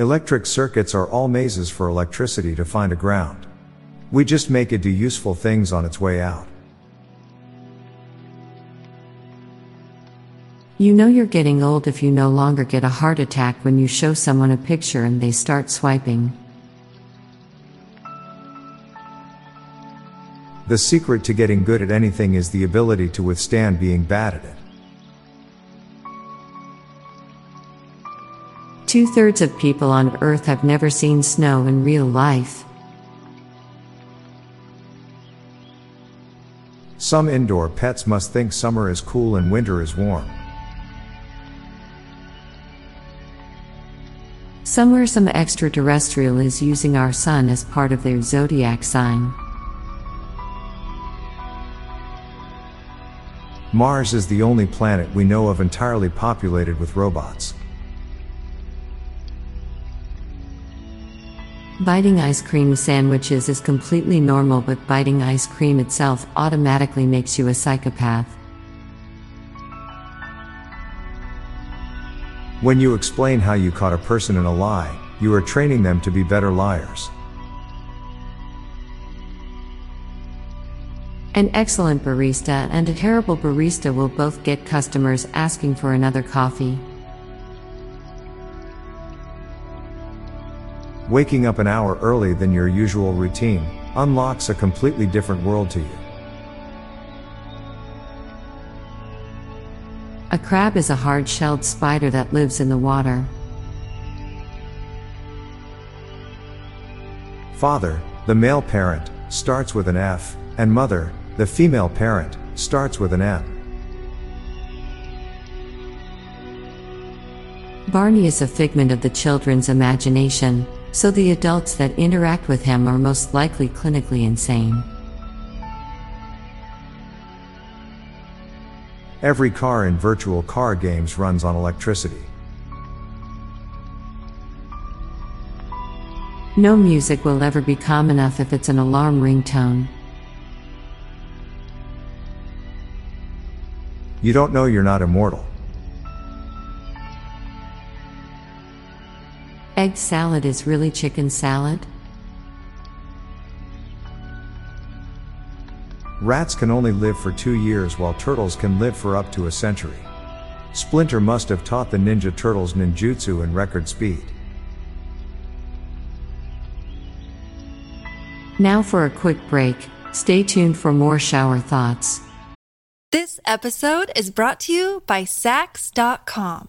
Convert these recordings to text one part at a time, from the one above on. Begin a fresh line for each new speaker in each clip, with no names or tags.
Electric circuits are all mazes for electricity to find a ground. We just make it do useful things on its way out.
You know you're getting old if you no longer get a heart attack when you show someone a picture and they start swiping.
The secret to getting good at anything is the ability to withstand being bad at it.
Two thirds of people on Earth have never seen snow in real life.
Some indoor pets must think summer is cool and winter is warm.
Somewhere some extraterrestrial is using our sun as part of their zodiac sign.
Mars is the only planet we know of entirely populated with robots.
Biting ice cream sandwiches is completely normal, but biting ice cream itself automatically makes you a psychopath.
When you explain how you caught a person in a lie, you are training them to be better liars.
An excellent barista and a terrible barista will both get customers asking for another coffee.
Waking up an hour early than your usual routine unlocks a completely different world to you.
A crab is a hard shelled spider that lives in the water.
Father, the male parent, starts with an F, and mother, the female parent, starts with an M.
Barney is a figment of the children's imagination, so the adults that interact with him are most likely clinically insane.
Every car in virtual car games runs on electricity.
No music will ever be calm enough if it's an alarm ringtone.
You don't know you're not immortal.
Egg salad is really chicken salad?
Rats can only live for two years while turtles can live for up to a century. Splinter must have taught the Ninja Turtles ninjutsu in record speed.
Now for a quick break, stay tuned for more shower thoughts.
This episode is brought to you by Saks.com.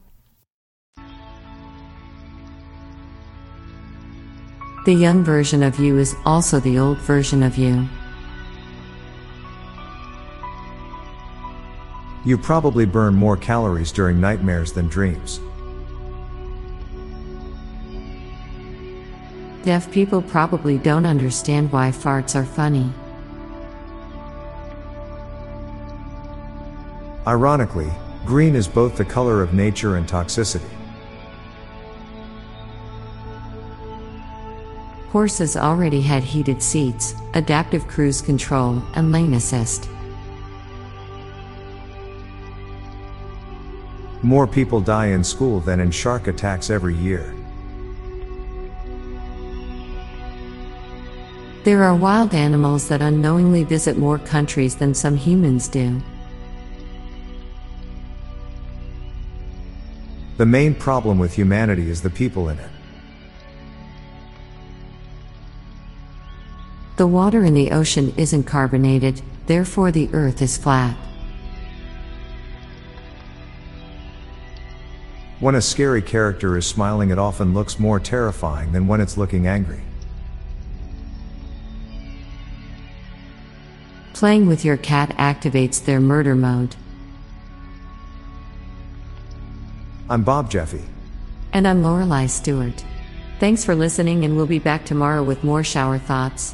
The young version of you is also the old version of you.
You probably burn more calories during nightmares than dreams.
Deaf people probably don't understand why farts are funny.
Ironically, green is both the color of nature and toxicity.
Horses already had heated seats, adaptive cruise control, and lane assist.
More people die in school than in shark attacks every year.
There are wild animals that unknowingly visit more countries than some humans do.
The main problem with humanity is the people in it.
The water in the ocean isn't carbonated, therefore the earth is flat.
When a scary character is smiling, it often looks more terrifying than when it's looking angry.
Playing with your cat activates their murder mode.
I'm Bob Jeffy.
And I'm Lorelei Stewart. Thanks for listening, and we'll be back tomorrow with more shower thoughts.